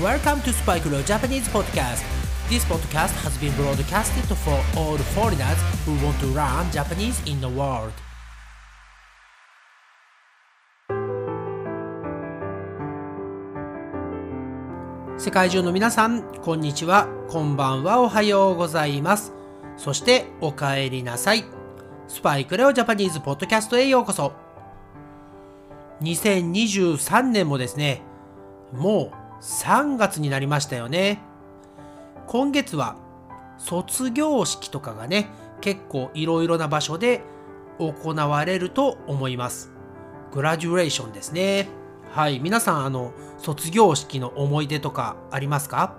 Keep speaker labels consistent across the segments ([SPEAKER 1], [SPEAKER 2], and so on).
[SPEAKER 1] Welcome to Spike Leo Japanese Podcast. This podcast has been broadcasted for all foreigners who want to learn Japanese in the world. 世界中の皆さん、こんにちは、こんばんは、おはようございます。そして、お帰りなさい。スパイクレオジャパニーズポッドキャストへようこそ。2023年もですね、もう3月になりましたよね。今月は卒業式とかがね、結構いろいろな場所で行われると思います。グラデュレーションですね。はい。皆さん、あの、卒業式の思い出とかありますか？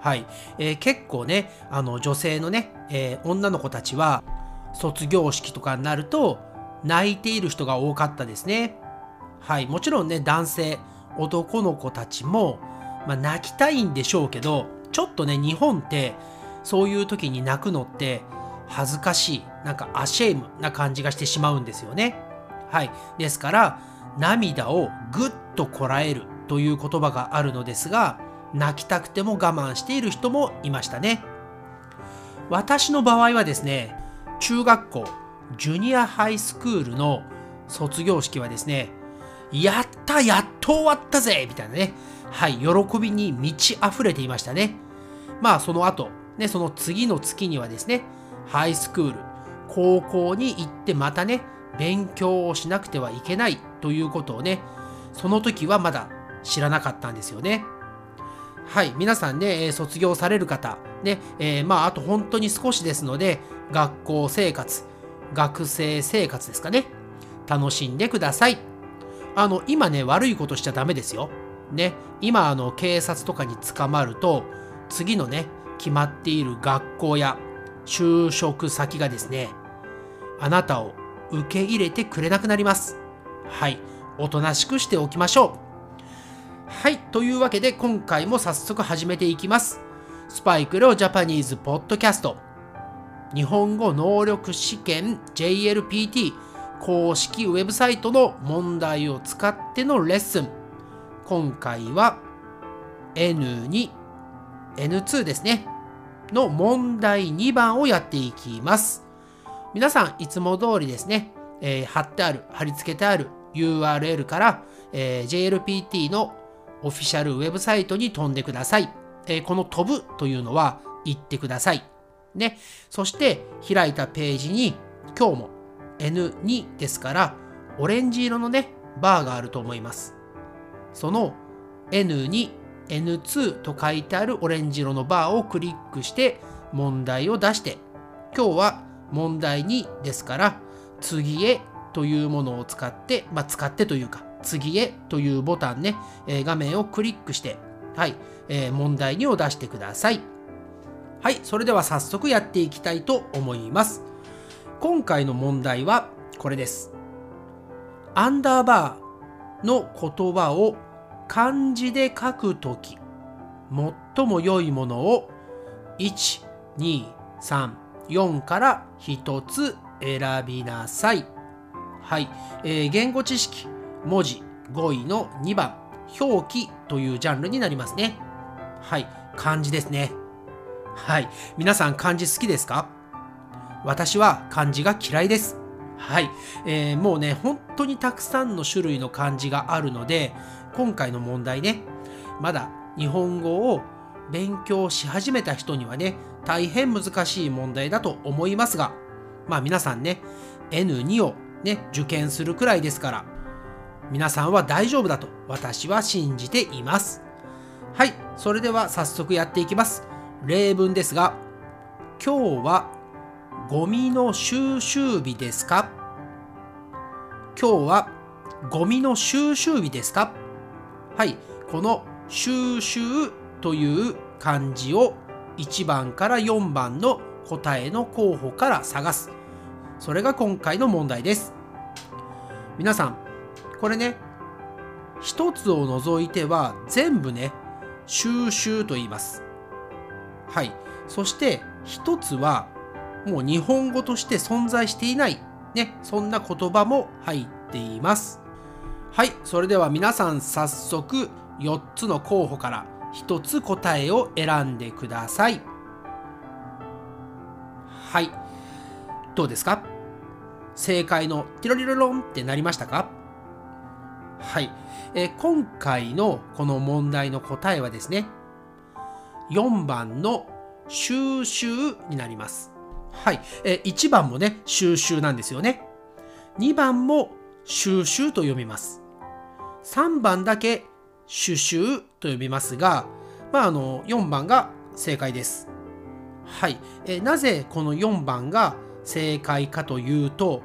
[SPEAKER 1] はい。えー結構ね、あの、女性のね、えー女の子たちは、卒業式とかになると、泣いている人が多かったですね。はい。もちろんね、男性、男の子たちも、まあ、泣きたいんでしょうけど、ちょっとね、日本って、そういう時に泣くのって、恥ずかしい、なんかアシェームな感じがしてしまうんですよね。はい。ですから、涙をぐっとこらえるという言葉があるのですが、泣きたくても我慢している人もいましたね。私の場合はですね、中学校、ジュニアハイスクールの卒業式はですね、やったやっと終わったぜみたいなね、はい、喜びに満ち溢れていましたね。まあその後、ね、その次の月にはですね、ハイスクール、高校に行ってまたね、勉強をしなくてはいけないということをね、その時はまだ知らなかったんですよね。はい、皆さんね、卒業される方、ね、えーまあ、あと本当に少しですので、学校生活、学生生活ですかね、楽しんでください。あの、今ね、悪いことしちゃダメですよ。ね、今、あの、警察とかに捕まると、次のね、決まっている学校や就職先がですね、あなたを受け入れてくれなくなります。はい、おとなしくしておきましょう。はい。というわけで、今回も早速始めていきます。スパイクロジャパニーズポッドキャスト。日本語能力試験 JLPT 公式ウェブサイトの問題を使ってのレッスン。今回は N2、N2 ですね。の問題2番をやっていきます。皆さん、いつも通りですね、えー貼ってある、貼り付けてある URL から、えー JLPT のオフィシャルウェブサイトに飛んでください。えーこの飛ぶというのは言ってください。ね。そして開いたページに今日も N2 ですからオレンジ色のね、バーがあると思います。その N2、N2 と書いてあるオレンジ色のバーをクリックして問題を出して今日は問題2ですから次へというものを使って、まあ、使ってというか次へというボタンね、え画面をクリックしてはい、え問題2を出してくださいはいそれでは早速やっていきたいと思います今回の問題はこれです。アンダーバーの言葉を漢字で書くとき最も良いものを1234から1つ選びなさい。はい、えー言語知識文字語彙の2番表記というジャンルになりますね。はい。漢字ですね。はい。皆さん漢字好きですか？私は漢字が嫌いです。はい、えーもうね本当にたくさんの種類の漢字があるので今回の問題ねまだ日本語を勉強し始めた人にはね大変難しい問題だと思いますがまあ皆さんね N2 をね受験するくらいですから皆さんは大丈夫だと私は信じています。はい。それでは早速やっていきます。例文ですが今日はゴミの収集日ですか？今日はゴミの収集日ですか？はいこの収集という漢字を1番から4番の答えの候補から探す。それが今回の問題です。皆さんこれね一つを除いては全部ね収集と言います。はいそして一つはもう日本語として存在していない。ねそんな言葉も入っています。はいそれでは皆さん早速4つの候補から1つ答えを選んでください。はいどうですか？正解のティロリロロンってなりましたか？はい、え、今回のこの問題の答えはですね4番の収集になります。はい、え、1番もね収集なんですよね。2番も収集と読みます。3番だけ収集と読みますが、まあ、あの4番が正解です。はい、え、なぜこの4番が正解かというと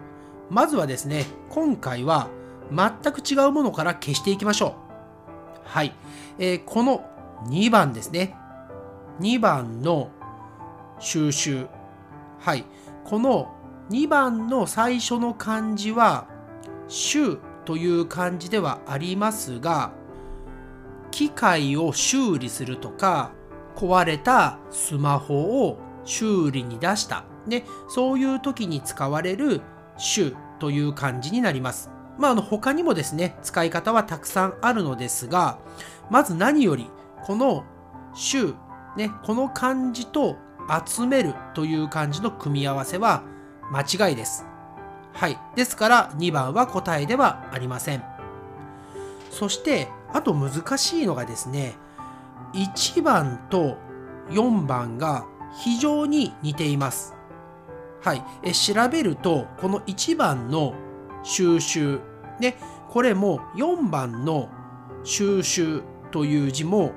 [SPEAKER 1] まずはですね今回は全く違うものから消していきましょう。はい、えー、この2番ですね。2番の収集。はいこの2番の最初の漢字は「週」という漢字ではありますが機械を修理するとか壊れたスマホを修理に出した、ね、そういう時に使われる「週」という漢字になります。まあ、の他にもですね使い方はたくさんあるのですがまず何よりこの「週」ねこの漢字と「集める」という漢字の組み合わせは間違いです。はい。ですから2番は答えではありません。そしてあと難しいのがですね1番と4番が非常に似ています。はい。え調べるとこの1番の収集ねこれも4番の収集という字も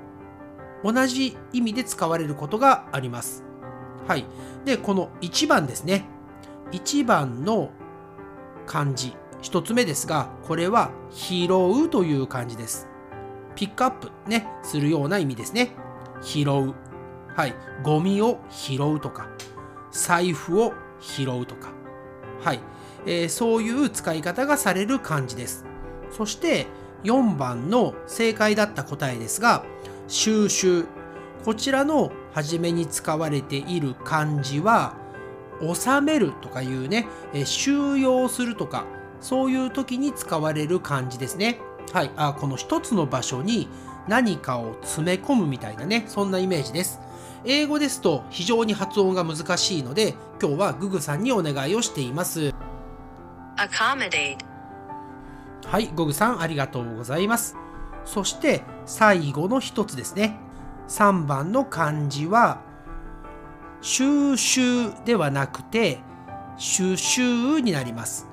[SPEAKER 1] 同じ意味で使われることがあります。はい。で、この1番ですね。1番の漢字、1つ目ですが、これは拾うという漢字です。ピックアップね、するような意味ですね。拾う。はい。ゴミを拾うとか、財布を拾うとか。はい。えー、そういう使い方がされる漢字です。そして4番の正解だった答えですが、収集。こちらの初めに使われている漢字は、収めるとかいうね、え収容するとか、そういう時に使われる漢字ですね。はい。あ、この一つの場所に何かを詰め込むみたいなね、そんなイメージです。英語ですと非常に発音が難しいので、今日はググさんにお願いをしています。accommodate はい、ゴグさんありがとうございます。そして最後の一つですね。3番の漢字は収集ではなくて収集になります。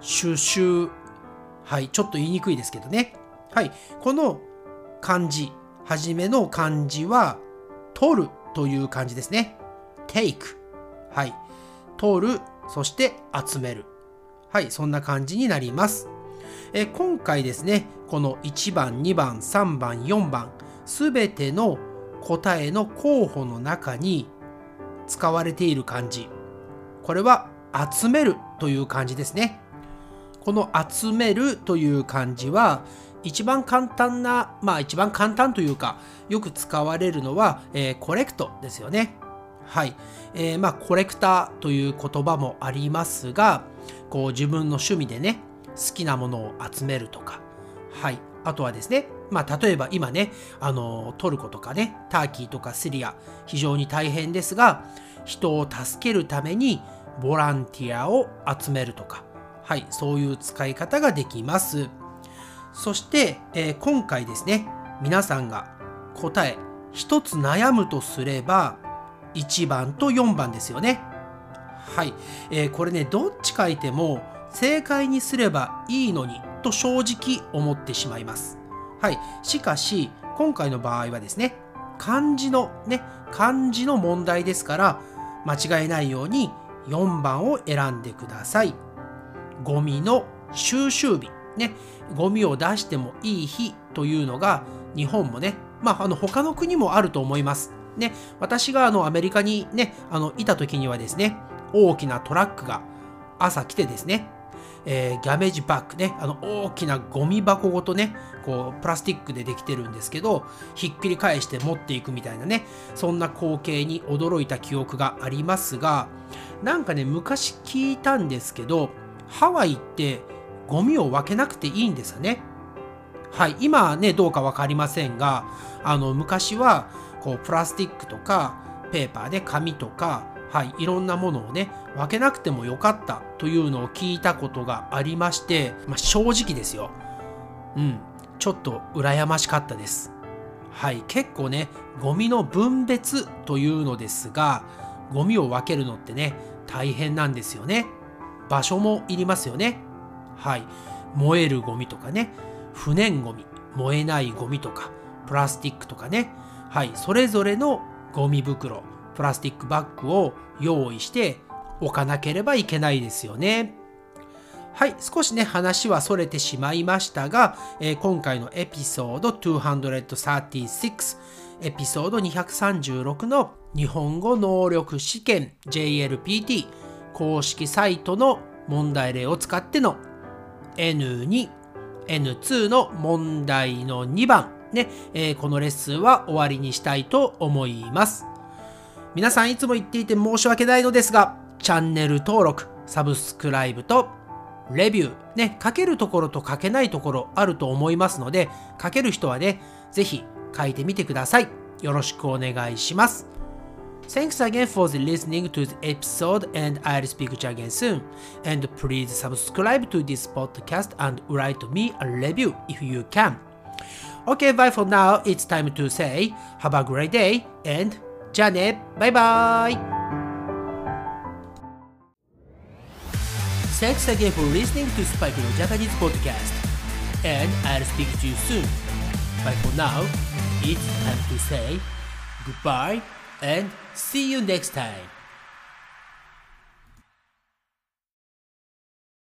[SPEAKER 1] 収集。はい、ちょっと言いにくいですけどね。はい、この漢字、はじめの漢字は取るという漢字ですね。take。はい。取る、そして集める。はい、そんな感じになります。え今回ですね、この1番、2番、3番、4番、すべての答えの候補の中に使われている漢字。これは集めるという漢字ですね。この集めるという漢字は一番簡単な、まあ一番簡単というかよく使われるのは、えー、コレクトですよね。はい。えー、まあコレクターという言葉もありますが、こう自分の趣味でね、好きなものを集めるとか、はい。あとはですね、まあ、例えば今ね、あの、トルコとかね、ターキーとかシリア、非常に大変ですが、人を助けるためにボランティアを集めるとか、はい、そういう使い方ができます。そして、えー、今回ですね、皆さんが答え、一つ悩むとすれば、1番と4番ですよね。はい、えー、これねどっち書いても正解にすればいいのにと正直思ってしまいます。はい、しかし今回の場合はですね漢字のね漢字の問題ですから間違えないように4番を選んでください。ゴミの収集日ねゴミを出してもいい日というのが日本もねまああの他の国もあると思います。ね、私があのアメリカにね、あのいた時にはですね、大きなトラックが朝来てですね、えー、ギャメージバッグね、あの大きなゴミ箱ごとね、こうプラスチックでできてるんですけど、ひっくり返して持っていくみたいなね、そんな光景に驚いた記憶がありますが、なんかね、昔聞いたんですけど、ハワイってゴミを分けなくていいんですよね。はい、今ね、どうか分かりませんが、あの昔はこうプラスチックとかペーパーで紙とか、はい、いろんなものをね、分けなくてもよかったというのを聞いたことがありまして、まあ、正直ですよ。うん、ちょっと羨ましかったです。はい、結構ね、ゴミの分別というのですが、ゴミを分けるのってね、大変なんですよね。場所もいりますよね。はい、燃えるゴミとかね、不燃ゴミ、燃えないゴミとか、プラスチックとかね、はい、それぞれのゴミ袋、プラスチックバッグを用意しておかなければいけないですよね。はい、少しね、話はそれてしまいましたが、えー、今回のエピソード236、エピソード236の日本語能力試験 JLPT 公式サイトの問題例を使っての N2、N2 の問題の2番ね、えー、このレッスンは終わりにしたいと思います。皆さんいつも言っていて申し訳ないのですが、チャンネル登録、サブスクライブとレビュー、ね、書けるところと書けないところあると思いますので、書ける人はね、ぜひ書いてみてください。よろしくお願いします。Thanks again for the listening to the episode and I'll speak to you again soon. And please subscribe to this podcast and write me a review if you can. Okay, bye for now. It's time to say have a great day and じゃあね、バイバイ Thanks again for listening to Spike no Japanese podcast. And I'll speak to you soon. But for now, it's time to say goodbye and see you next time.